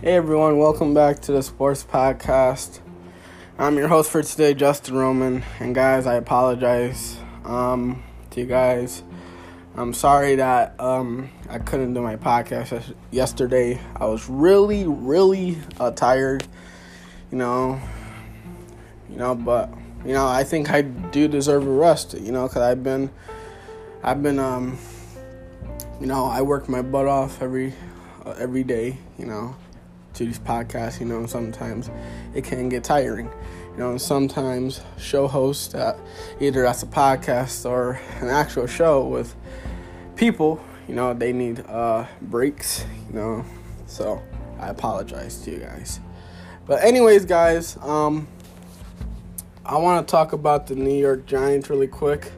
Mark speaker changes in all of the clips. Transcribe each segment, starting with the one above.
Speaker 1: Hey everyone, welcome back to the Sports Podcast. I'm your host for today, Justin Roman. And guys, I apologize um, to you guys. I'm sorry that um, I couldn't do my podcast yesterday. I was really, really uh, tired, you know. You know, but you know, I think I do deserve a rest. You know, because I've been, I've been, um, you know, I work my butt off every, uh, every day. You know to these podcasts, you know, sometimes it can get tiring. You know, sometimes show hosts, uh, either that's a podcast or an actual show with people, you know, they need uh, breaks, you know, so I apologize to you guys. But anyways, guys, um, I want to talk about the New York Giants really quick.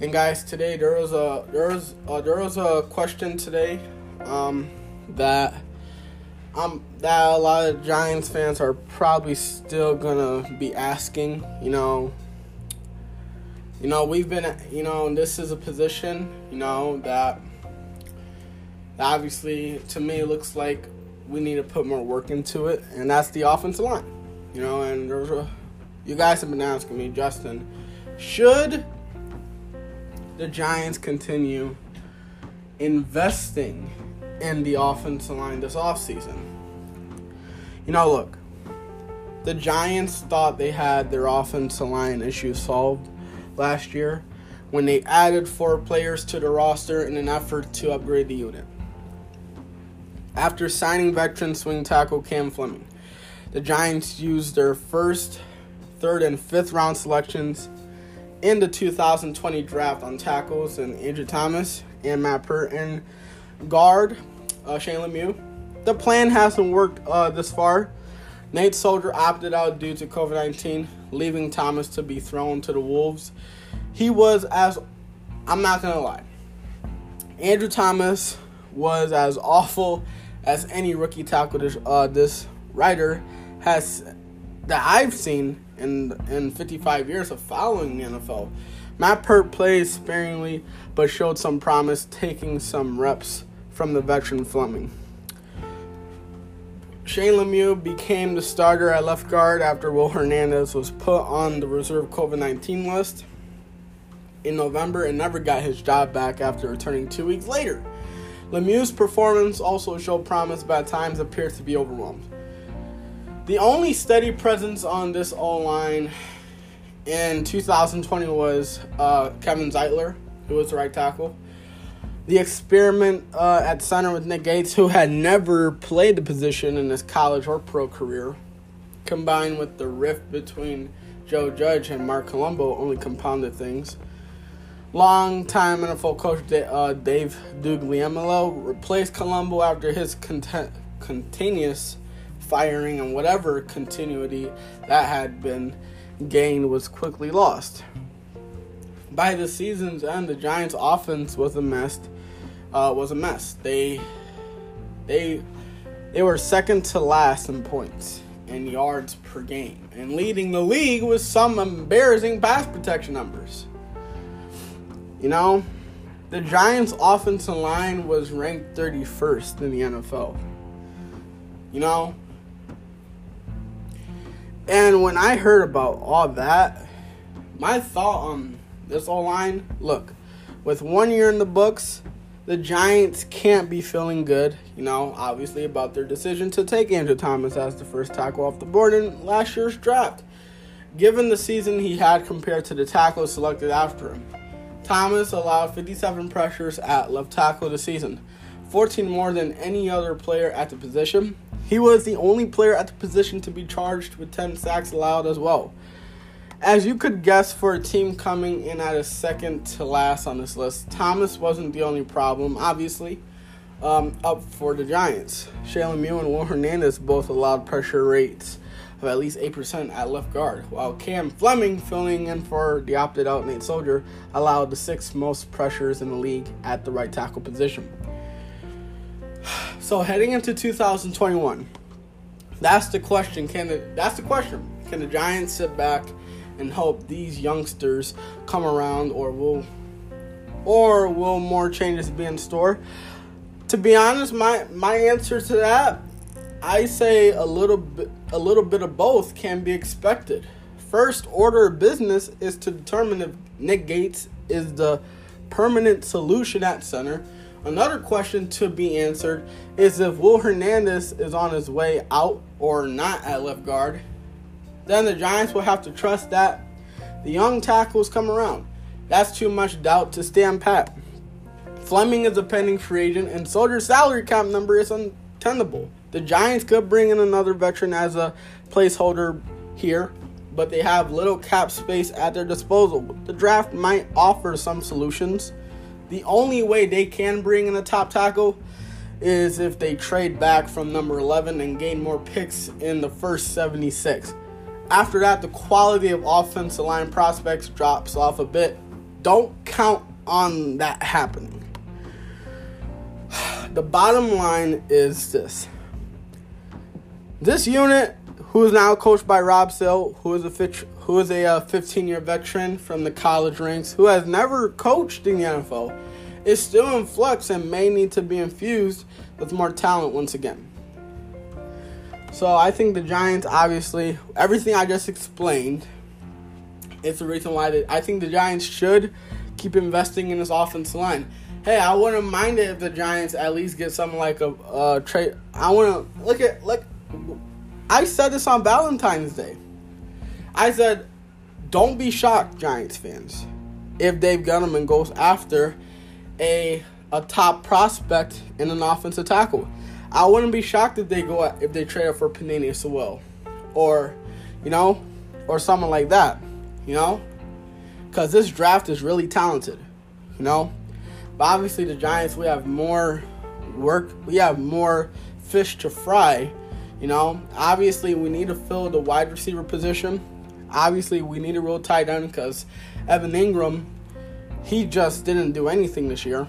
Speaker 1: And guys, today there was a there was uh, there was a question today um, that um, that a lot of Giants fans are probably still gonna be asking. You know, you know we've been, you know, this is a position, you know that obviously to me looks like we need to put more work into it, and that's the offensive line. You know, and there's a, you guys have been asking me, Justin, should the Giants continue investing in the offensive line this offseason. You know, look, the Giants thought they had their offensive line issues solved last year when they added four players to the roster in an effort to upgrade the unit. After signing veteran swing tackle Cam Fleming, the Giants used their first, third, and fifth round selections in the 2020 draft on tackles and Andrew Thomas and Matt Peart and guard uh, Shane Lemieux. The plan hasn't worked uh, this far. Nate Solder opted out due to COVID 19, leaving Thomas to be thrown to the Wolves. He was as, I'm not going to lie, Andrew Thomas was as awful as any rookie tackle this, uh, this writer has that I've seen in in 55 years of following the NFL. Matt Peart plays sparingly, but showed some promise, taking some reps from the veteran Fleming. Shane Lemieux became the starter at left guard after Will Hernandez was put on the reserve COVID 19 list in November and never got his job back after returning two weeks later. Lemieux's performance also showed promise, but at times appeared to be overwhelmed. The only steady presence on this O line in 2020 was uh, Kevin Zeitler, who was the right tackle the experiment uh, at center with Nick Gates, who had never played the position in his college or pro career, combined with the rift between Joe Judge and Marc Colombo, only compounded things. Long-time NFL coach uh, Dave Guglielmo replaced Colombo after his cont- continuous firing and whatever continuity that had been gained was quickly lost. By the season's end, the Giants' offense was a mess uh, was a mess. They they they were second to last in points and yards per game, and leading the league with some embarrassing pass protection numbers. You know, the Giants' offensive line was ranked 31st in the NFL. You know, and when I heard about all that, my thought on this O line look, with one year in the books, the Giants can't be feeling good, you know, obviously about their decision to take Andrew Thomas as the first tackle off the board in last year's draft, given the season he had compared to the tackles selected after him. Thomas allowed 57 pressures at left tackle this season, 14 more than any other player at the position. He was the only player at the position to be charged with 10 sacks allowed as well. As you could guess, for a team coming in at a second to last on this list, Thomas wasn't the only problem, obviously. Um, up for the Giants. Shane Mew and Will Hernandez both allowed pressure rates of at least 8% at left guard, while Cam Fleming, filling in for the opted out Nate Solder, allowed the sixth most pressures in the league at the right tackle position. So heading into 2021, that's the question. Can the, that's the question? Can the Giants sit back and hope these youngsters come around or will or will more changes be in store? To be honest, my my answer to that I say a little bit a little bit of both can be expected. First order of business is to determine if Nick Gates is the permanent solution at center. Another question to be answered is if Will Hernandez is on his way out or not at left guard. Then the Giants will have to trust that the young tackles come around. That's too much doubt to stand pat. Fleming is a pending free agent, and Solder's salary cap number is untenable. The Giants could bring in another veteran as a placeholder here, but they have little cap space at their disposal. The draft might offer some solutions. The only way they can bring in a top tackle is if they trade back from number 11 and gain more picks in the first 76. After that, the quality of offensive line prospects drops off a bit. Don't count on that happening. The bottom line is this. This unit, who is now coached by Rob Sale, who is a who is a uh, 15-year veteran from the college ranks, who has never coached in the NFL, is still in flux and may need to be infused with more talent once again. So I think the Giants, obviously, everything I just explained, it's the reason why they, I think the Giants should keep investing in this offensive line. Hey, I wouldn't mind it if the Giants at least get something like a, a trade. I want to look at look. I said this on Valentine's Day. I said, don't be shocked, Giants fans, if Dave Gettleman goes after a a top prospect in an offensive tackle. I wouldn't be shocked if they go if they trade up for Penei Sewell, or you know, or someone like that, you know, because this draft is really talented, you know. But obviously, the Giants we have more work, we have more fish to fry, you know. Obviously, we need to fill the wide receiver position. Obviously, we need a real tight end because Evan Engram, he just didn't do anything this year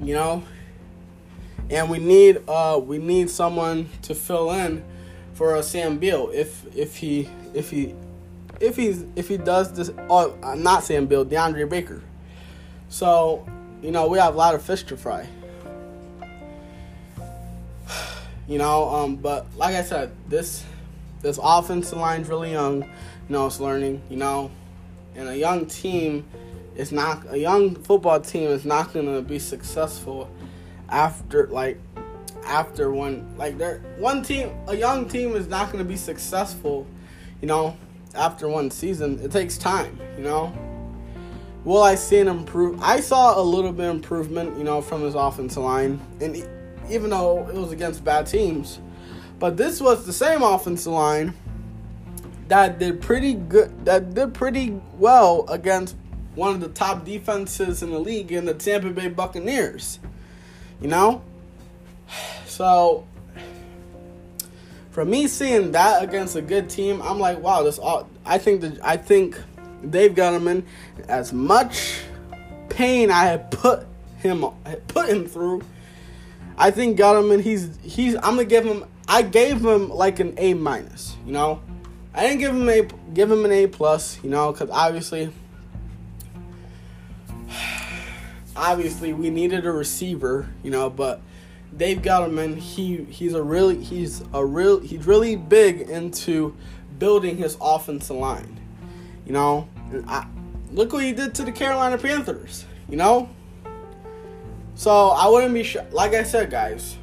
Speaker 1: you know. And we need uh we need someone to fill in for uh, Sam Beal if if he if he if he's if he does this oh uh, not Sam Beal DeAndre Baker. So you know we have a lot of fish to fry. You know, um, but like I said, this this offensive line's really young. You know, it's learning. You know, and a young team is not a young football team is not going to be successful after like after one like there one team a young team is not going to be successful you know after one season. It takes time you know? Will i see an improve i saw a little bit improvement you know from his offensive line and even though it was against bad teams. But this was the same offensive line that did pretty good that did pretty well against one of the top defenses in the league in the Tampa Bay Buccaneers. You know? So for me seeing that against a good team, I'm like, wow, this all I think I think Dave Gettleman, as much pain I had put him put him through, I think Gettleman, he's he's I'm gonna give him I gave him like an A minus, you know. I didn't give him a give him an A plus, you know, because obviously obviously we needed a receiver, you know, but Dave Gettleman, he he's a really he's a real he's really big into building his offensive line. You know, I, look what he did to the Carolina Panthers. You know, so I wouldn't be sh- like I said, guys.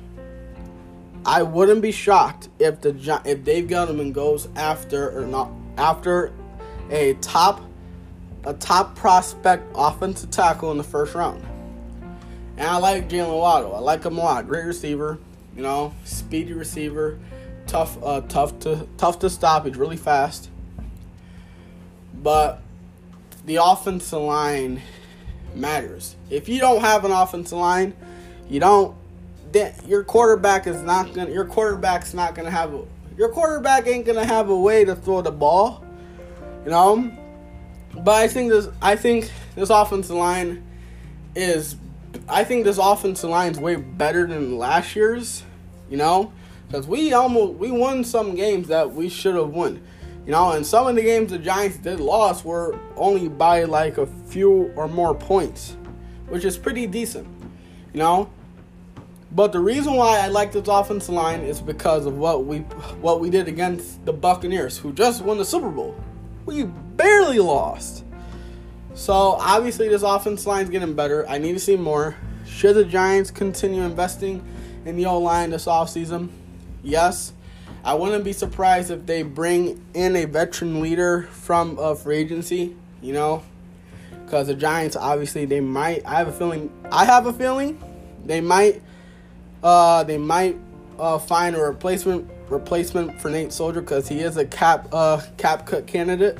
Speaker 1: I wouldn't be shocked if the if Dave Gettleman goes after or not after a top a top prospect offensive tackle in the first round. And I like Jaylen Waddle. I like him a lot. Great receiver, you know, speedy receiver, tough, uh, tough to tough to stop. He's really fast. But the offensive line matters. If you don't have an offensive line, you don't. Your quarterback is not gonna. Your quarterback's not gonna have. A, your quarterback ain't gonna have a way to throw the ball. You know, but I think this I think this offensive line is I think this offensive line is way better than last year's, you know? Because we almost we won some games that we should have won. You know, and some of the games the Giants did lost were only by like a few or more points, which is pretty decent. You know? But the reason why I like this offensive line is because of what we what we did against the Buccaneers, who just won the Super Bowl. We barely lost. So obviously this offense line is getting better. I need to see more. Should the Giants continue investing in the O line this offseason? Yes. I wouldn't be surprised if they bring in a veteran leader from a free agency, you know, because the Giants obviously they might. I have a feeling. I have a feeling they might. Uh, they might uh, find a replacement replacement for Nate Solder because he is a cap uh cap cut candidate.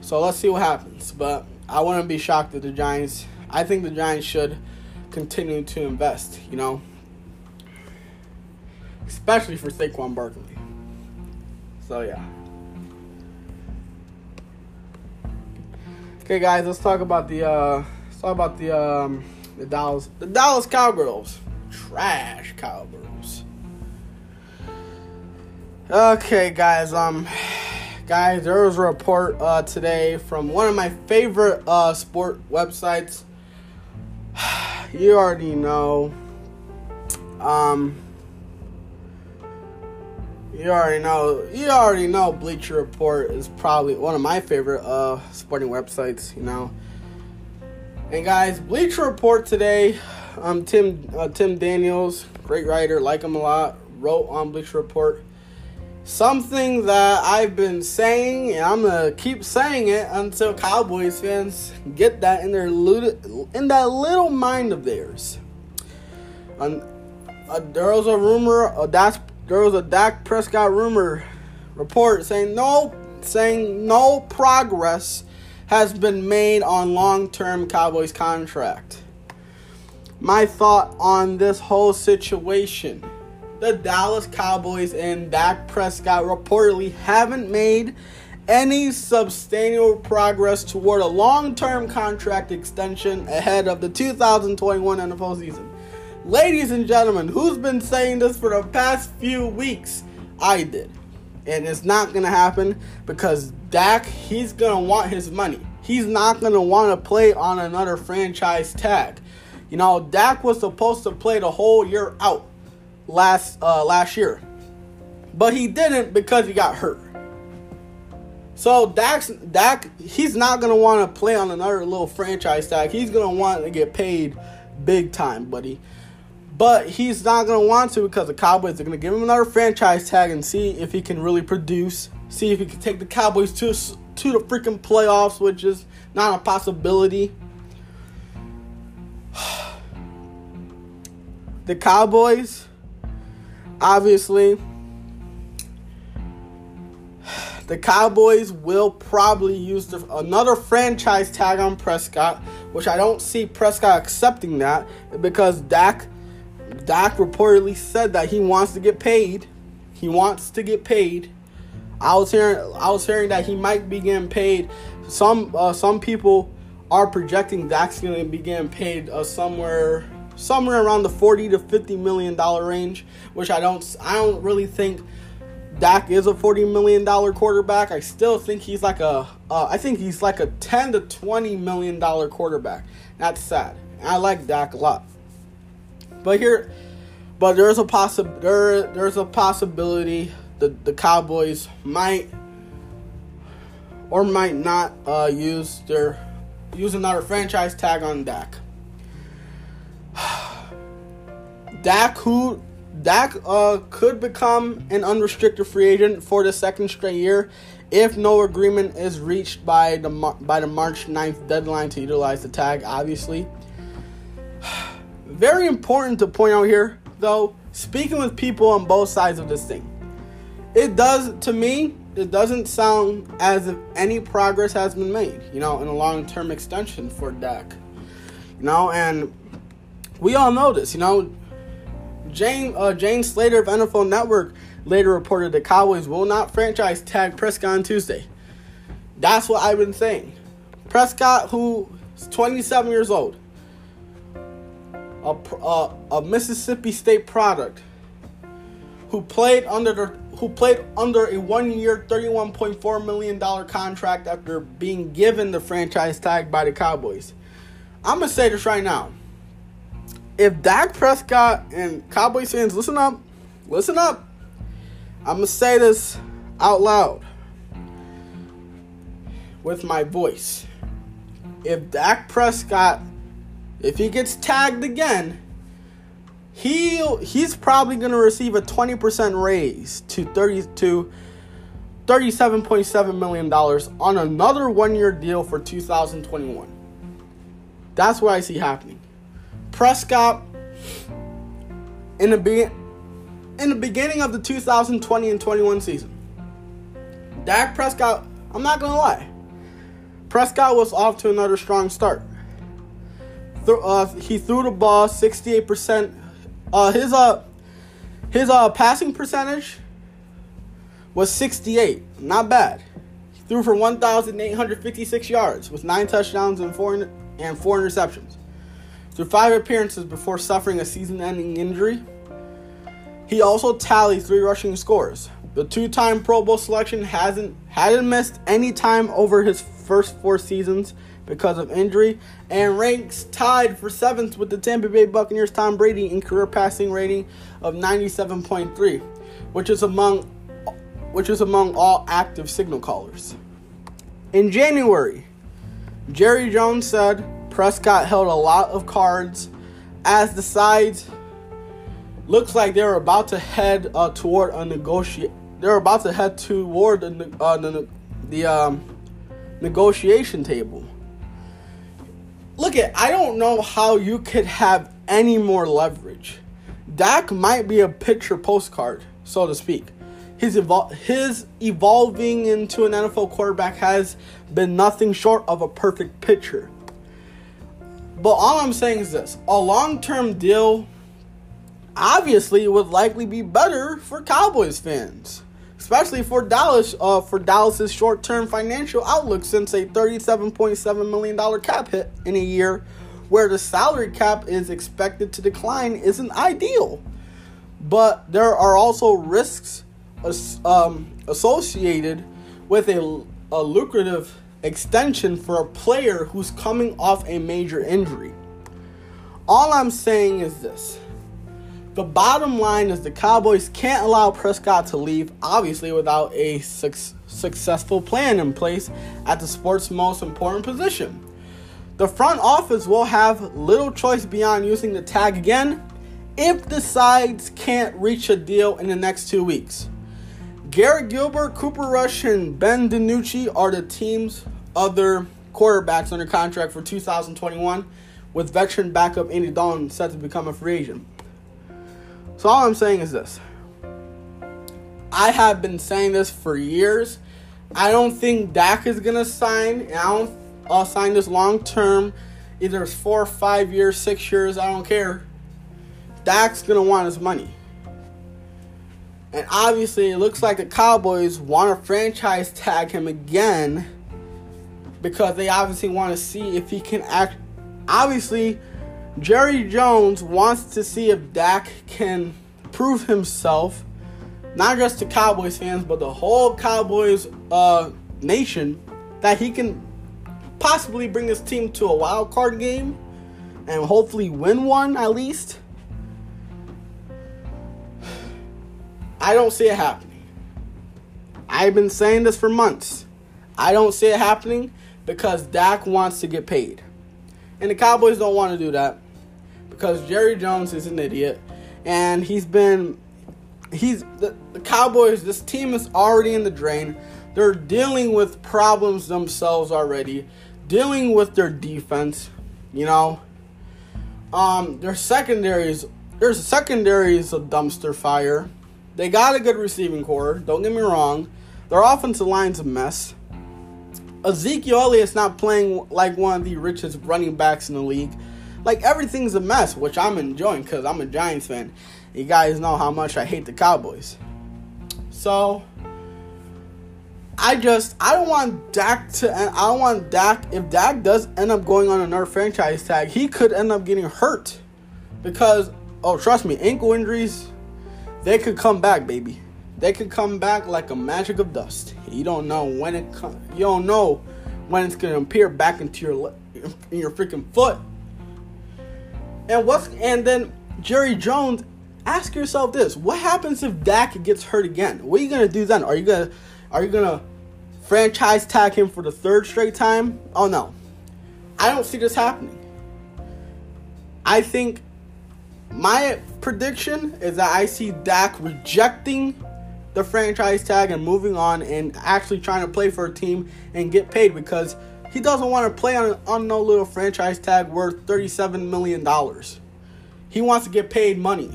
Speaker 1: So let's see what happens. But I wouldn't be shocked if the Giants. I think the Giants should continue to invest. You know, especially for Saquon Barkley. So yeah. Okay, guys, let's talk about the uh, let's talk about the um, the Dallas the Dallas Cowgirls, trash Cowgirls. Okay, guys, um, guys, there was a report uh, today from one of my favorite uh, sport websites. You already know. Um, you already know. You already know. Bleacher Report is probably one of my favorite uh, sporting websites. You know. And guys, Bleacher Report today. Um, Tim uh, Tim Daniels, great writer, like him a lot. Wrote on Bleacher Report something that I've been saying, and I'm gonna keep saying it until Cowboys fans get that in their little, in that little mind of theirs. And uh, there was a rumor, uh, that's there was a Dak Prescott rumor report saying no, saying no progress has been made on long-term Cowboys contract. My thought on this whole situation. The Dallas Cowboys and Dak Prescott reportedly haven't made any substantial progress toward a long-term contract extension ahead of the 2021 NFL season. Ladies and gentlemen, who's been saying this for the past few weeks? I did. And it's not going to happen because Dak, he's going to want his money. He's not going to want to play on another franchise tag. You know, Dak was supposed to play the whole year out last uh, last year. But he didn't because he got hurt. So Dak's Dak he's not gonna want to play on another little franchise tag. He's gonna want to get paid big time, buddy. But he's not to want to because the Cowboys are to give him another franchise tag and see if he can really produce. See if he can take the Cowboys to, to the freaking playoffs, which is not a possibility. the Cowboys, obviously, the Cowboys will probably use the, another franchise tag on Prescott, which I don't see Prescott accepting that because Dak Dak reportedly said that he wants to get paid. He wants to get paid. I was hearing I was hearing that he might be getting paid. Some uh, some people are projecting Dak's going to be getting paid uh, somewhere somewhere around the 40 to 50 million dollar range, which I don't I don't really think Dak is a 40 million dollar quarterback. I still think he's like a uh, I think he's like a 10 to 20 million dollar quarterback. That's sad. I like Dak a lot. But here, but there's a possi- there there's a possibility the the Cowboys might or might not uh, use their use another franchise tag on Dak. Dak who Dak uh, could become an unrestricted free agent for the second straight year if no agreement is reached by the by the March 9th deadline to utilize the tag obviously. Very important to point out here, though, speaking with people on both sides of this thing. It does, to me, it doesn't sound as if any progress has been made, you know, in a long term extension for Dak. You know, and we all know this, you know. Jane, uh, Jane Slater of NFL Network later reported the Cowboys will not franchise tag Prescott on Tuesday. That's what I've been saying. Prescott, who is 27 years old, a, a, a Mississippi State product who played under the who played under a one-year, $31.4 million contract after being given the franchise tag by the Cowboys. I'm gonna say this right now. If Dak Prescott and Cowboys fans listen up, listen up. I'm gonna say this out loud with my voice. If Dak Prescott, if he gets tagged again, he he's probably gonna receive a 20% raise to 30 to 37.7 million dollars on another one-year deal for 2021. That's what I see happening. Prescott in the be- in the beginning of the 2020 and 21 season. Dak Prescott, I'm not gonna lie, Prescott was off to another strong start. Th- uh, he threw the ball 68%. Uh, his uh his uh passing percentage was 68. Not bad. He threw for 1,856 yards with nine touchdowns and four and four interceptions. Through five appearances before suffering a season-ending injury, he also tallied three rushing scores. The two-time Pro Bowl selection hasn't hadn't missed any time over his first four seasons because of injury, and ranks tied for seventh with the Tampa Bay Buccaneers Tom Brady in career passing rating of 97.3, which is among which is among all active signal callers. In January, Jerry Jones said Prescott held a lot of cards as the sides looks like they're about to head uh, toward a negotiate. They're about to head toward the uh, the, the um, negotiation table. Look at I don't know how you could have any more leverage. Dak might be a picture postcard, so to speak his evol- his evolving into an NFL quarterback has been nothing short of a perfect picture. But all I'm saying is this: a long-term deal obviously would likely be better for Cowboys fans, especially for Dallas uh, for Dallas's short-term financial outlook since a 37.7 million dollar cap hit in a year where the salary cap is expected to decline isn't ideal. But there are also risks um, associated with a, a lucrative extension for a player who's coming off a major injury. All I'm saying is this. The bottom line is the Cowboys can't allow Prescott to leave, obviously, without a su- successful plan in place at the sport's most important position. The front office will have little choice beyond using the tag again if the sides can't reach a deal in the next two weeks. Garrett Gilbert, Cooper Rush, and Ben DiNucci are the team's other quarterbacks under contract for 2021, with veteran backup Andy Dalton set to become a free agent. So all I'm saying is this. I have been saying this for years. I don't think Dak is gonna sign, and I don't uh, sign this long term. Either it's four, five years, six years. I don't care. Dak's gonna want his money. And obviously, it looks like the Cowboys want to franchise tag him again because they obviously want to see if he can act. Obviously, Jerry Jones wants to see if Dak can prove himself, not just to Cowboys fans, but the whole Cowboys uh, nation, that he can possibly bring his team to a wild card game and hopefully win one at least. I don't see it happening. I've been saying this for months. I don't see it happening because Dak wants to get paid. And the Cowboys don't want to do that because Jerry Jones is an idiot and he's been he's the, the Cowboys this team is already in the drain. They're dealing with problems themselves already, dealing with their defense, you know. Um their secondaries their secondary is a dumpster fire. They got a good receiving corps. Don't get me wrong. Their offensive line's a mess. Ezekiel Elliott's not playing like one of the richest running backs in the league. Like everything's a mess, which I'm enjoying because I'm a Giants fan. You guys know how much I hate the Cowboys. So I just I don't want Dak to I don't want Dak if Dak does end up going on another franchise tag, he could end up getting hurt because oh trust me, ankle injuries they could come back, baby. They could come back like a magic of dust. You don't know when it come. You don't know when it's gonna appear back into your in your freaking foot. And what's and then Jerry Jones, ask yourself this: What happens if Dak gets hurt again? What are you gonna do then? Are you gonna are you gonna franchise tag him for the third straight time? Oh no. I don't see this happening. I think my prediction is that I see Dak rejecting the franchise tag and moving on and actually trying to play for a team and get paid because he doesn't want to play on, on no little franchise tag worth $37 million. He wants to get paid money.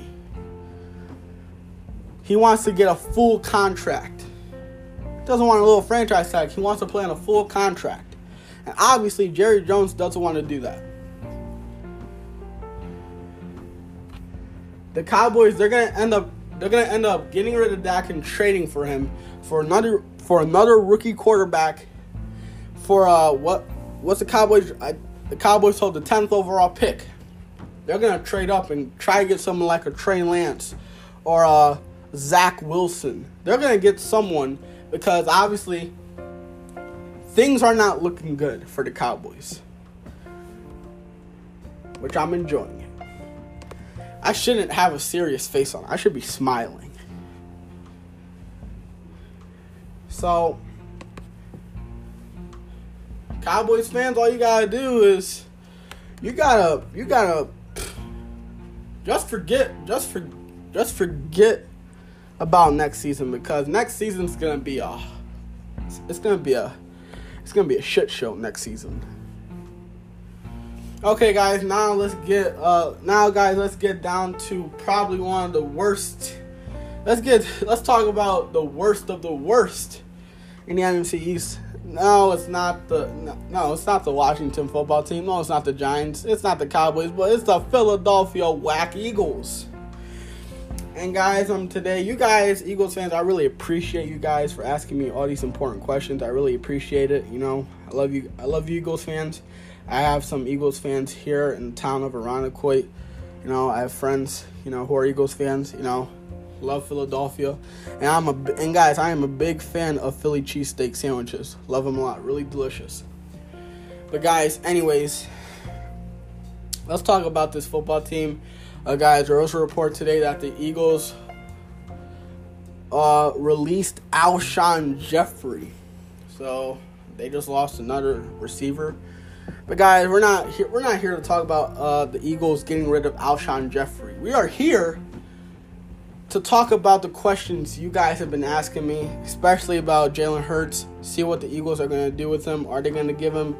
Speaker 1: He wants to get a full contract. Doesn't want a little franchise tag. He wants to play on a full contract. And obviously, Jerry Jones doesn't want to do that. The Cowboys, they're gonna end up they're gonna end up getting rid of Dak and trading for him for another for another rookie quarterback for uh what what's the Cowboys I, the Cowboys hold the tenth overall pick. They're gonna trade up and try to get someone like a Trey Lance or uh Zach Wilson. They're gonna get someone because obviously things are not looking good for the Cowboys. Which I'm enjoying. I shouldn't have a serious face on. I should be smiling. So, Cowboys fans, all you gotta do is you gotta you gotta just forget just for just forget about next season because next season's gonna be a it's gonna be a it's gonna be a shit show next season. Okay, guys. Now let's get uh now, guys. Let's get down to probably one of the worst. Let's get let's talk about the worst of the worst in the NFC East. No, it's not the no, no, it's not the Washington football team. No, it's not the Giants. It's not the Cowboys, but it's the Philadelphia Whack Eagles. And guys, um, today, you guys, Eagles fans, I really appreciate you guys for asking me all these important questions. I really appreciate it. You know, I love you. I love you, Eagles fans. I have some Eagles fans here in the town of Irondequoit. You know, I have friends, you know, who are Eagles fans. You know, love Philadelphia, and I'm a and guys, I am a big fan of Philly cheesesteak sandwiches. Love them a lot, really delicious. But guys, anyways, let's talk about this football team. Uh, guys, there was a report today that the Eagles uh, released Alshon Jeffery. So they just lost another receiver. But guys, we're not here. We're not here to talk about uh, the Eagles getting rid of Alshon Jeffery. We are here to talk about the questions you guys have been asking me, especially about Jalen Hurts. See what the Eagles are going to do with him. Are they going to give him?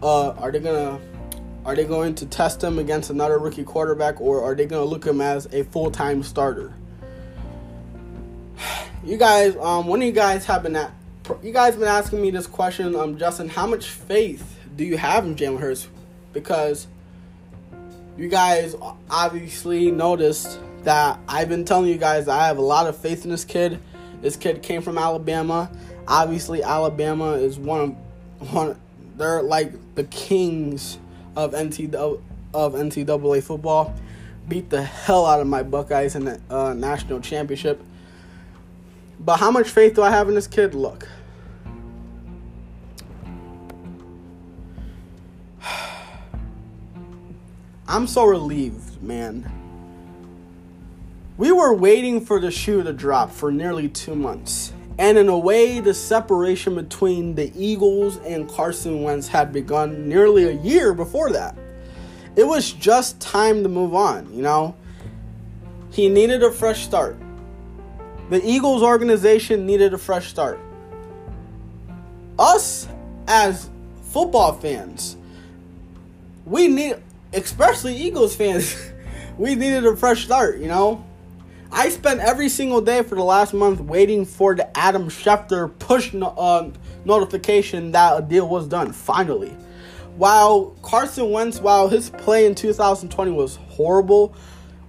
Speaker 1: Uh, are they going to? Are they going to test him against another rookie quarterback, or are they going to look him as a full time starter? You guys, um, one of you guys have been at, you guys been asking me this question, um, Justin. How much faith do you have in Jalen Hurts? Because you guys obviously noticed that I've been telling you guys I have a lot of faith in this kid. This kid came from Alabama. Obviously, Alabama is one of one. They're like the kings of NCAA, of NCAA football. Beat the hell out of my Buckeyes in the uh, national championship. But how much faith do I have in this kid? Look. I'm so relieved, man. We were waiting for the shoe to drop for nearly two months. And in a way, the separation between the Eagles and Carson Wentz had begun nearly a year before that. It was just time to move on, you know? He needed a fresh start. The Eagles organization needed a fresh start. Us, as football fans, we need especially Eagles fans, we needed a fresh start, you know? I spent every single day for the last month waiting for the Adam Schefter push no, uh, notification that a deal was done, finally. While Carson Wentz, while his play in 2020 was horrible,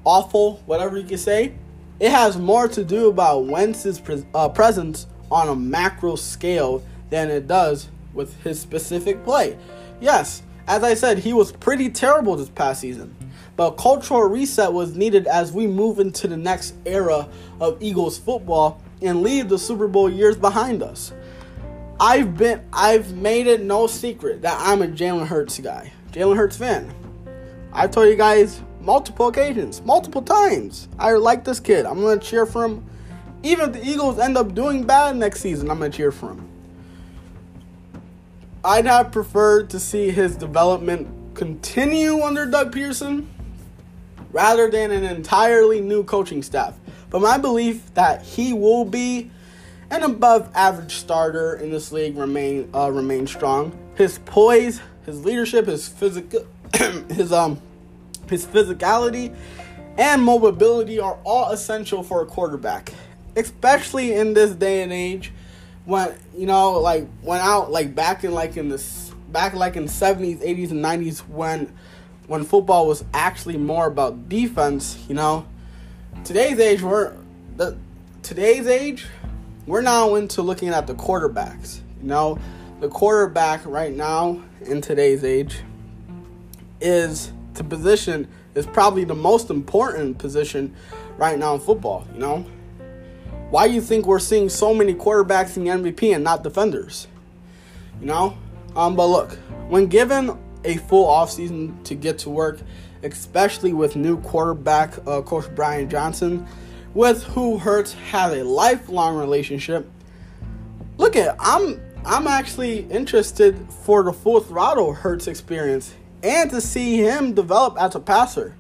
Speaker 1: awful, whatever you can say, it has more to do about Wentz's pre- uh, presence on a macro scale than it does with his specific play. Yes, as I said, he was pretty terrible this past season. But cultural reset was needed as we move into the next era of Eagles football and leave the Super Bowl years behind us. I've been I've made it no secret that I'm a Jalen Hurts guy. Jalen Hurts fan. I've told you guys multiple occasions, multiple times. I like this kid. I'm gonna cheer for him. Even if the Eagles end up doing bad next season, I'm gonna cheer for him. I'd have preferred to see his development continue under Doug Pederson rather than an entirely new coaching staff. But my belief that he will be an above average starter in this league remain uh, remain strong. His poise, his leadership, his physical his um his physicality and mobility are all essential for a quarterback, especially in this day and age when you know like went out like back in like in this back like in 70s 80s and 90s when when football was actually more about defense you know today's age we're the today's age we're now into looking at the quarterbacks you know the quarterback right now in today's age is to position is probably the most important position right now in football you know why do you think we're seeing so many quarterbacks in the MVP and not defenders? You know? Um, but look, when given a full offseason to get to work, especially with new quarterback uh, coach Brian Johnson, with who Hurts has a lifelong relationship. Look at I'm I'm actually interested for the full throttle Hurts experience and to see him develop as a passer.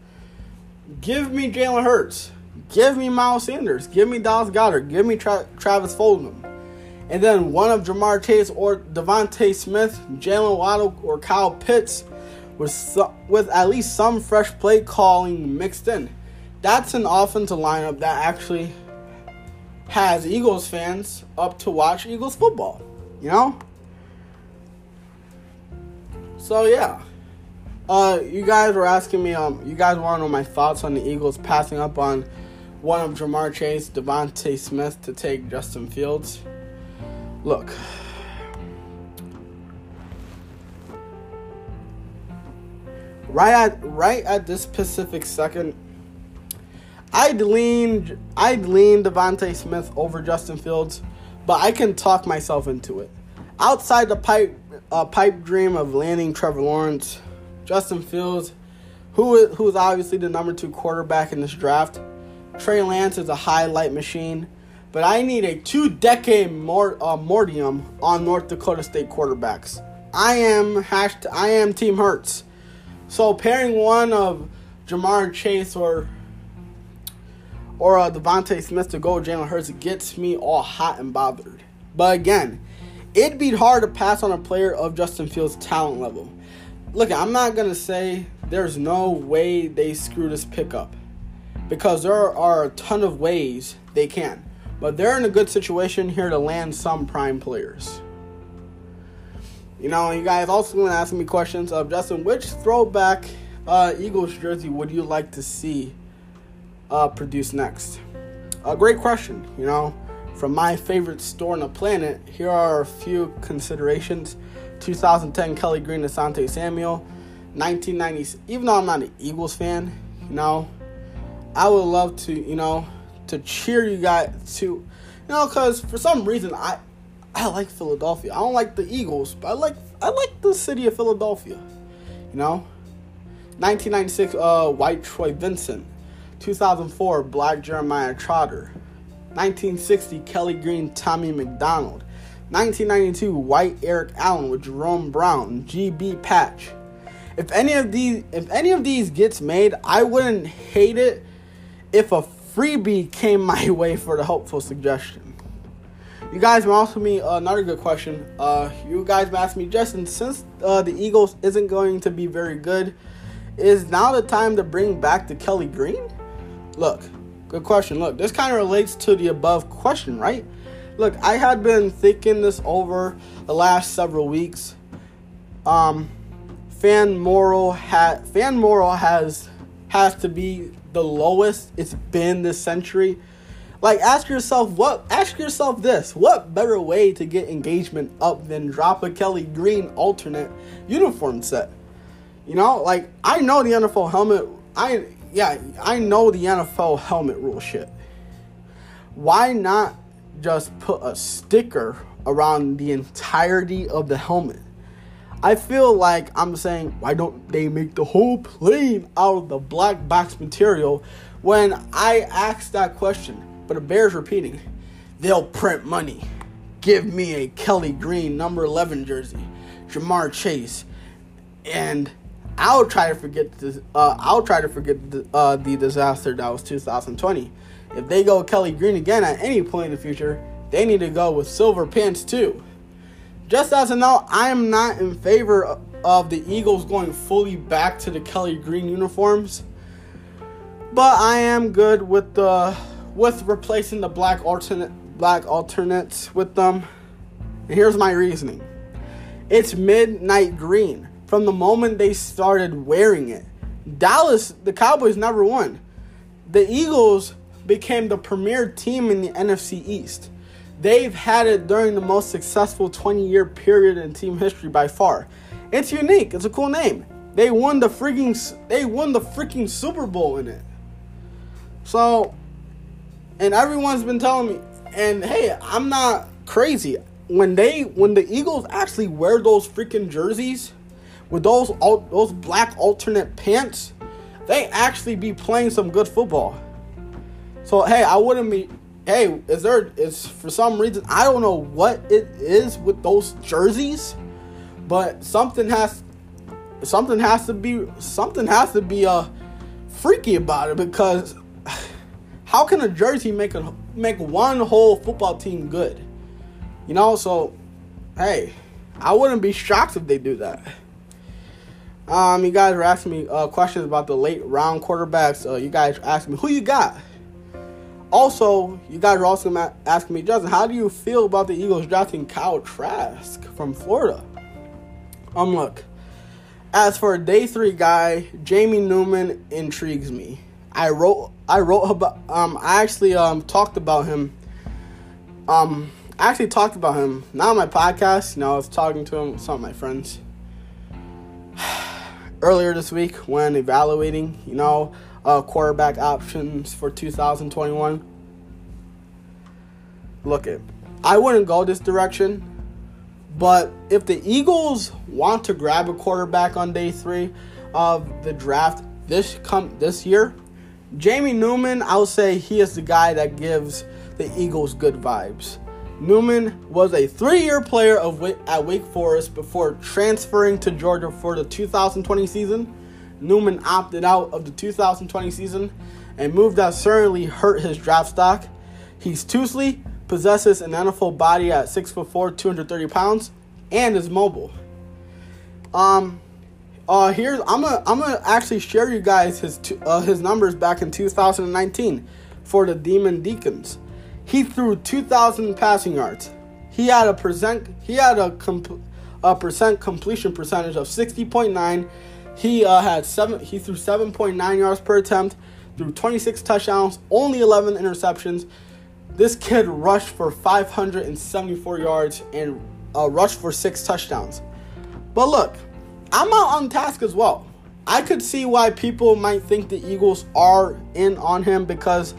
Speaker 1: Give me Jalen Hurts. Give me Miles Sanders. Give me Dallas Goedert. Give me Tra- Travis Fulgham. And then one of Ja'Marr Chase or DeVonta Smith, Jaylen Waddle, or Kyle Pitts with, so- with at least some fresh play calling mixed in. That's an offensive lineup that actually has Eagles fans up to watch Eagles football. You know? So, yeah. Uh, you guys were asking me, um, you guys want to know my thoughts on the Eagles passing up on one of Ja'Marr Chase, DeVonta Smith to take Justin Fields. Look. Right at right at this specific second, I'd lean I'd lean DeVonta Smith over Justin Fields, but I can talk myself into it. Outside the pipe uh, pipe dream of landing Trevor Lawrence, Justin Fields, who who is obviously the number two quarterback in this draft, Trey Lance is a highlight machine, but I need a two decade more uh, mortium on North Dakota State quarterbacks. I am hashed, I am Team Hurts. So pairing one of Ja'Marr Chase or or uh, DeVonta Smith to go Jalen Hurts gets me all hot and bothered. But again, it'd be hard to pass on a player of Justin Fields' talent level. Look, I'm not gonna say there's no way they screw this pickup because there are a ton of ways they can. But they're in a good situation here to land some prime players. You know, you guys also going to ask me questions of Justin, which throwback uh, Eagles jersey would you like to see uh, produce next? A great question. You know, from my favorite store on the planet, here are a few considerations. 2010 Kelly Green, Asante Samuel, 1990s. Even though I'm not an Eagles fan, you know, I would love to, you know, to cheer you guys to, you know, because for some reason I, I like Philadelphia. I don't like the Eagles, but I like I like the city of Philadelphia. You know, 1996 uh, White Troy Vincent, 2004 Black Jeremiah Trotter, 1960 Kelly Green Tommy McDonald, 1992 White Eric Allen with Jerome Brown, GB Patch. If any of these if any of these gets made, I wouldn't hate it if a freebie came my way for the hopeful suggestion. You guys also me uh, another good question. Uh, you guys asked me, Justin, since uh, the Eagles isn't going to be very good, is now the time to bring back the Kelly Green? Look, good question. Look, this kind of relates to the above question, right? Look, I had been thinking this over the last several weeks. Um, fan moral ha- fan moral has has to be the lowest it's been this century. Like ask yourself what ask yourself this. What better way to get engagement up than drop a Kelly Green alternate uniform set? You know, like I know the NFL helmet I yeah, I know the NFL helmet rule shit. Why not just put a sticker around the entirety of the helmet? I feel like I'm saying, why don't they make the whole plane out of the black box material? When I asked that question, but it bears repeating, they'll print money. Give me a Kelly Green number 11 jersey, Ja'Marr Chase, and I'll try to forget this. Uh, I'll try to forget the, uh, the disaster that was 2020. If they go Kelly Green again at any point in the future, they need to go with silver pants too. Just as a note, I am not in favor of the Eagles going fully back to the Kelly Green uniforms, but I am good with the with replacing the black alternate black alternates with them. And here's my reasoning: it's midnight green from the moment they started wearing it. Dallas, the Cowboys never won. The Eagles became the premier team in the NFC East. They've had it during the most successful 20 year period in team history by far. It's unique. It's a cool name. They won the freaking they won the freaking Super Bowl in it. So and everyone's been telling me and hey, I'm not crazy. When they when the Eagles actually wear those freaking jerseys, with those those black alternate pants, they actually be playing some good football. So hey, I wouldn't be. Hey, is there is for some reason I don't know what it is with those jerseys, but something has something has to be something has to be uh freaky about it because how can a jersey make a make one whole football team good? You know, so hey, I wouldn't be shocked if they do that. Um, you guys were asking me uh, questions about the late round quarterbacks. Uh, you guys asked me who you got. Also, you guys are also asking me, Justin, how do you feel about the Eagles drafting Kyle Trask from Florida? Um, look, as for a day three guy, Jamie Newman intrigues me. I wrote, I wrote about, um, I actually um talked about him. Um, I actually talked about him not on my podcast. You know, I was talking to him with some of my friends earlier this week when evaluating, you know, uh, quarterback options for 2021. Look it, I wouldn't go this direction, but if the Eagles want to grab a quarterback on day three of the draft this come this year, Jamie Newman, I'll say he is the guy that gives the Eagles good vibes. Newman was a three-year player of at Wake Forest before transferring to Georgia for the 2020 season. Newman opted out of the 2020 season, and move that certainly hurt his draft stock. He's Toosley, possesses an NFL body at 6'4", 230 pounds, and is mobile. Um, uh, here's I'm gonna I'm gonna actually share you guys his uh, his numbers back in 2019 for the Demon Deacons. He threw 2,000 passing yards. He had a percent. He had a, comp, a percent completion percentage of 60.9. He uh, had seven. He threw 7.9 yards per attempt. Threw 26 touchdowns, only 11 interceptions. This kid rushed for 574 yards and uh, rushed for six touchdowns. But look, I'm out on Trask as well. I could see why people might think the Eagles are in on him because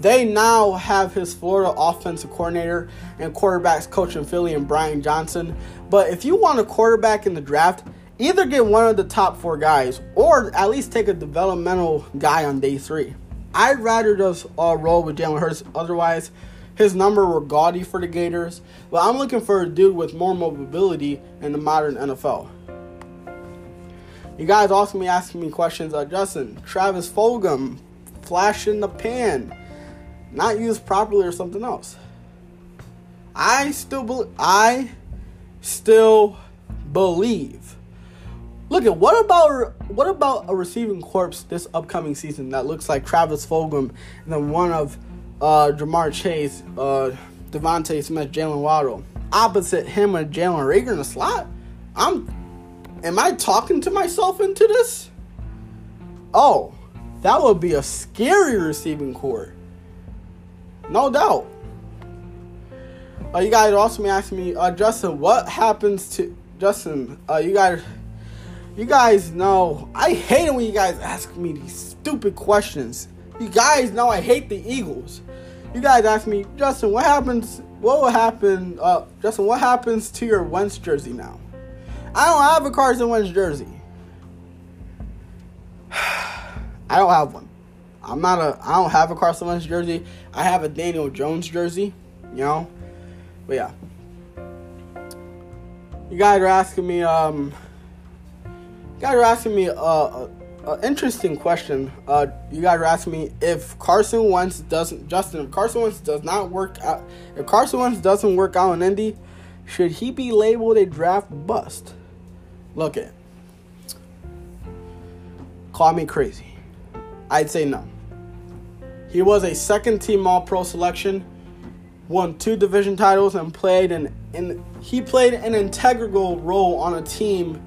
Speaker 1: they now have his Florida offensive coordinator and quarterbacks coach in Philly and Brian Johnson. But if you want a quarterback in the draft, either get one of the top four guys or at least take a developmental guy on day three. I'd rather just uh, roll with Jalen Hurts. Otherwise, his number were gaudy for the Gators. But I'm looking for a dude with more mobility in the modern NFL. You guys also be asking me questions. Uh, Justin, Travis Fulgham, flash in the pan not used properly or something else. I still. I still believe. Look at what about what about a receiving corpse this upcoming season that looks like Travis Fulgham and then one of uh, Ja'Marr Chase, uh, DeVonta Smith, Jaylen Waddle. Opposite him and Jalen Reagor in the slot. I'm. Am I talking to myself into this? Oh, that would be a scary receiving corps. No doubt. Uh, you guys also may ask me, uh, Justin, what happens to Justin? Uh, you guys, you guys know I hate it when you guys ask me these stupid questions. You guys know I hate the Eagles. You guys ask me, Justin, what happens? What will happen? Uh, Justin, what happens to your Wentz jersey now? I don't have a Carson Wentz jersey. I don't have one. I'm not a. I don't have a Carson Wentz jersey. I have a Daniel Jones jersey. You know, but yeah. You guys are asking me. Um. You guys are asking me a, a, a interesting question. Uh, you guys are asking me if Carson Wentz doesn't. Justin, if Carson Wentz does not work out. If Carson Wentz doesn't work out in Indy, should he be labeled a draft bust? Look at. Call me crazy. I'd say no. He was a second team All Pro selection, won two division titles, and played an in he played an integral role on a team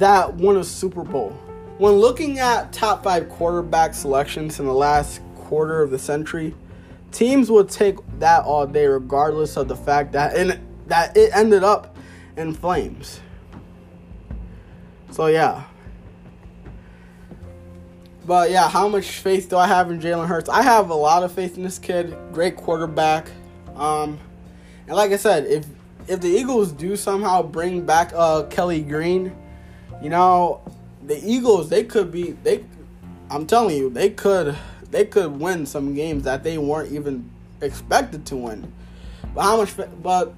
Speaker 1: that won a Super Bowl. When looking at top five quarterback selections in the last quarter of the century, teams would take that all day, regardless of the fact that and that it ended up in flames. So yeah, but yeah, how much faith do I have in Jalen Hurts? I have a lot of faith in this kid. Great quarterback. Um, and like I said, if if the Eagles do somehow bring back uh, Kelly Green, you know, the Eagles they could be they. I'm telling you, they could they could win some games that they weren't even expected to win. But how much? But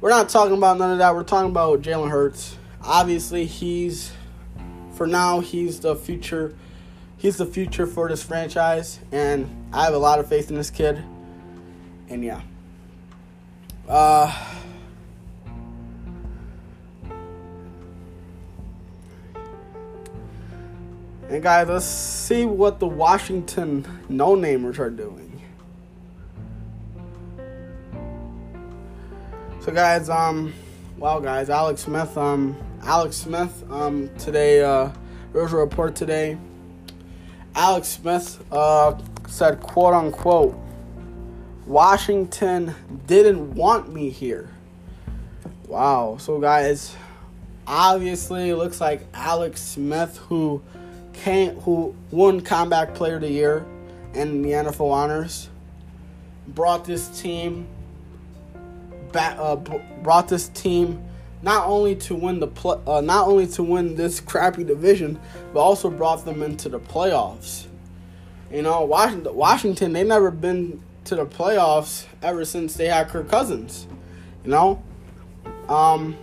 Speaker 1: we're not talking about none of that. We're talking about Jalen Hurts. Obviously, he's for now he's the future he's the future for this franchise, and I have a lot of faith in this kid. And yeah. Uh, and guys, let's see what the Washington no namers are doing. So guys, um, wow guys, Alex Smith, um, Alex Smith, um, today, uh, there was a report today Alex Smith uh, said, quote unquote, Washington didn't want me here. Wow. So, guys, obviously, it looks like Alex Smith, who came, who won Comeback Player of the Year and the NFL honors, brought this team back. Uh, brought this team not only to win the uh, not only to win this crappy division, but also brought them into the playoffs. You know, Washington, Washington, they never been to the playoffs ever since they had Kirk Cousins. You know, um.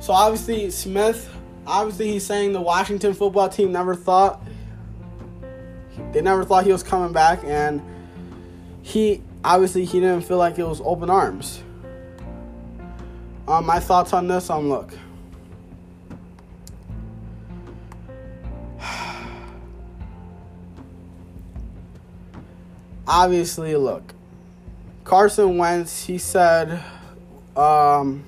Speaker 1: So obviously Smith, obviously he's saying the Washington football team never thought they never thought he was coming back, and he obviously he didn't feel like it was open arms. Um, my thoughts on this, um, look. Obviously, look. Carson Wentz, he said, um,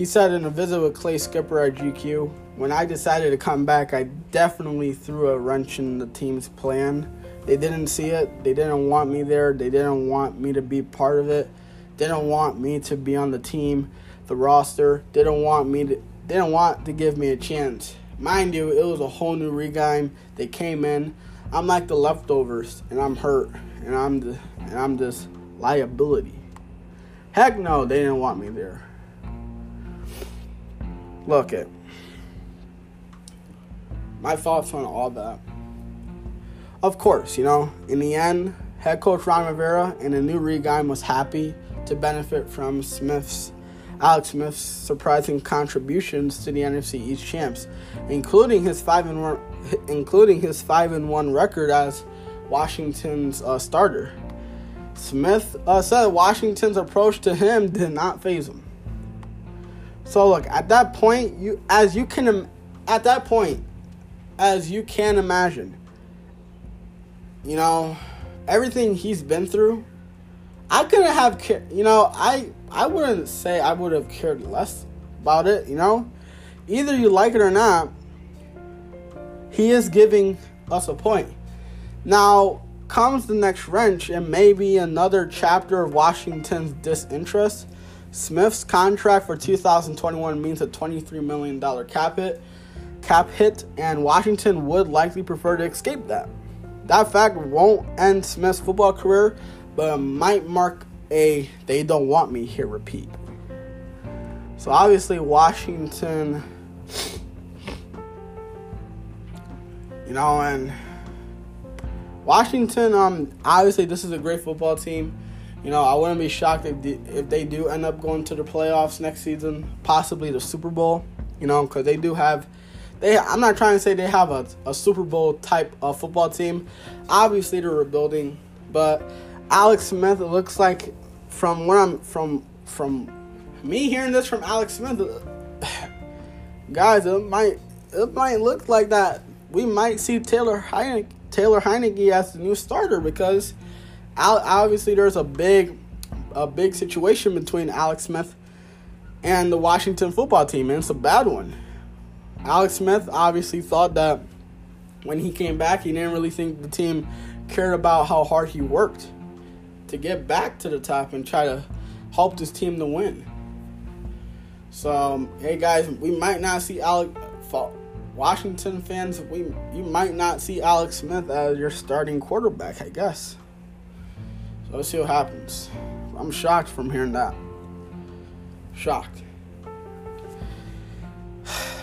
Speaker 1: he said in a visit with Clay Skipper at GQ, when I decided to come back, I definitely threw a wrench in the team's plan. They didn't see it. They didn't want me there. They didn't want me to be part of it didn't want me to be on the team, the roster. Didn't want me to didn't want to give me a chance. Mind you, it was a whole new regime. They came in. I'm like the leftovers, and I'm hurt, and I'm the and I'm this liability. Heck no, they didn't want me there. Look it. My thoughts on all that. Of course, you know, in the end, head coach Ron Rivera and the new regime was happy to benefit from Smith's Alex Smith's surprising contributions to the NFC East champs, including his five and one, including his five and one record as Washington's uh, starter. Smith uh, said Washington's approach to him did not faze him. So look, at that point, you as you can at that point, as you can imagine, you know, everything he's been through I couldn't have. You know, I I wouldn't say I would have cared less about it. You know, either you like it or not, he is giving us a point. Now comes the next wrench and maybe another chapter of Washington's disinterest. Smith's contract for 2021 means a $23 million cap hit, cap hit, and Washington would likely prefer to escape that. That fact won't end Smith's football career, but it might mark a they don't want me here repeat. So obviously Washington, you know, and Washington. Um, obviously this is a great football team. You know, I wouldn't be shocked if if they do end up going to the playoffs next season, possibly the Super Bowl. You know, because they do have they I'm not trying to say they have a, a Super Bowl type of football team. Obviously they're rebuilding, but Alex Smith it looks like from what I'm from from me hearing this from Alex Smith guys it might it might look like that we might see Taylor Heinicke, Taylor Heinicke as the new starter because obviously there's a big a big situation between Alex Smith and the Washington football team and it's a bad one. Alex Smith obviously thought that when he came back, he didn't really think the team cared about how hard he worked to get back to the top and try to help this team to win. So, um, hey guys, we might not see Alex. Washington fans, we you might not see Alex Smith as your starting quarterback, I guess. Let's see what happens. I'm shocked from hearing that. Shocked.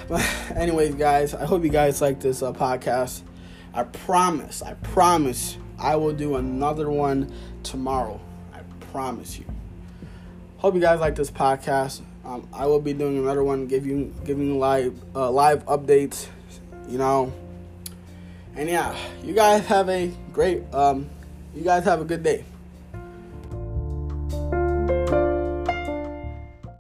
Speaker 1: But anyways, guys, I hope you guys like this uh, podcast. I promise, I promise, I will do another one tomorrow. I promise you. Hope you guys like this podcast. Um, I will be doing another one, you giving live uh, live updates. You know, and yeah, you guys have a great. Um, you guys have a good day.